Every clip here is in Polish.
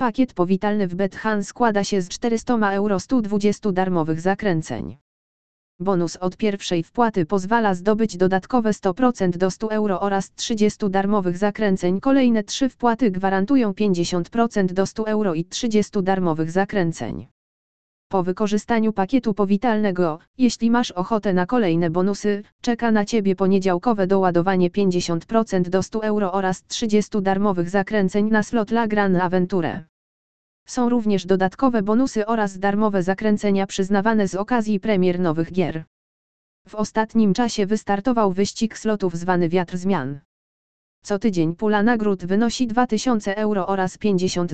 Pakiet powitalny w Bethan składa się z 400 euro 120 darmowych zakręceń. Bonus od pierwszej wpłaty pozwala zdobyć dodatkowe 100% do 100 euro oraz 30 darmowych zakręceń. Kolejne trzy wpłaty gwarantują 50% do 100 euro i 30 darmowych zakręceń. Po wykorzystaniu pakietu powitalnego, jeśli masz ochotę na kolejne bonusy, czeka na Ciebie poniedziałkowe doładowanie 50% do 100 euro oraz 30 darmowych zakręceń na slot La Gran Aventure. Są również dodatkowe bonusy oraz darmowe zakręcenia przyznawane z okazji premier nowych gier. W ostatnim czasie wystartował wyścig slotów zwany Wiatr Zmian. Co tydzień pula nagród wynosi 2000 euro oraz 50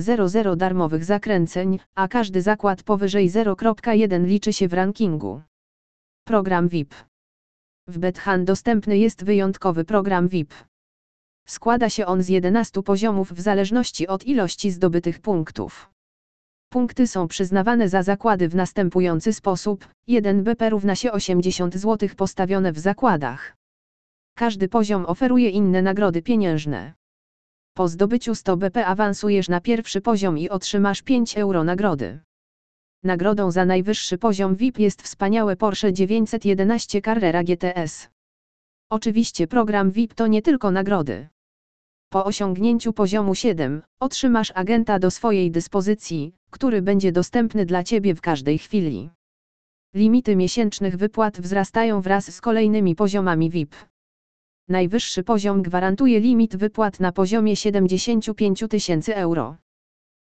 darmowych zakręceń, a każdy zakład powyżej 0.1 liczy się w rankingu. Program VIP. W Bethan dostępny jest wyjątkowy program VIP. Składa się on z 11 poziomów w zależności od ilości zdobytych punktów. Punkty są przyznawane za zakłady w następujący sposób: 1 BP równa się 80 zł postawione w zakładach. Każdy poziom oferuje inne nagrody pieniężne. Po zdobyciu 100 BP awansujesz na pierwszy poziom i otrzymasz 5 euro nagrody. Nagrodą za najwyższy poziom VIP jest wspaniałe Porsche 911 Carrera GTS. Oczywiście program VIP to nie tylko nagrody. Po osiągnięciu poziomu 7, otrzymasz agenta do swojej dyspozycji, który będzie dostępny dla Ciebie w każdej chwili. Limity miesięcznych wypłat wzrastają wraz z kolejnymi poziomami VIP. Najwyższy poziom gwarantuje limit wypłat na poziomie 75 tysięcy euro.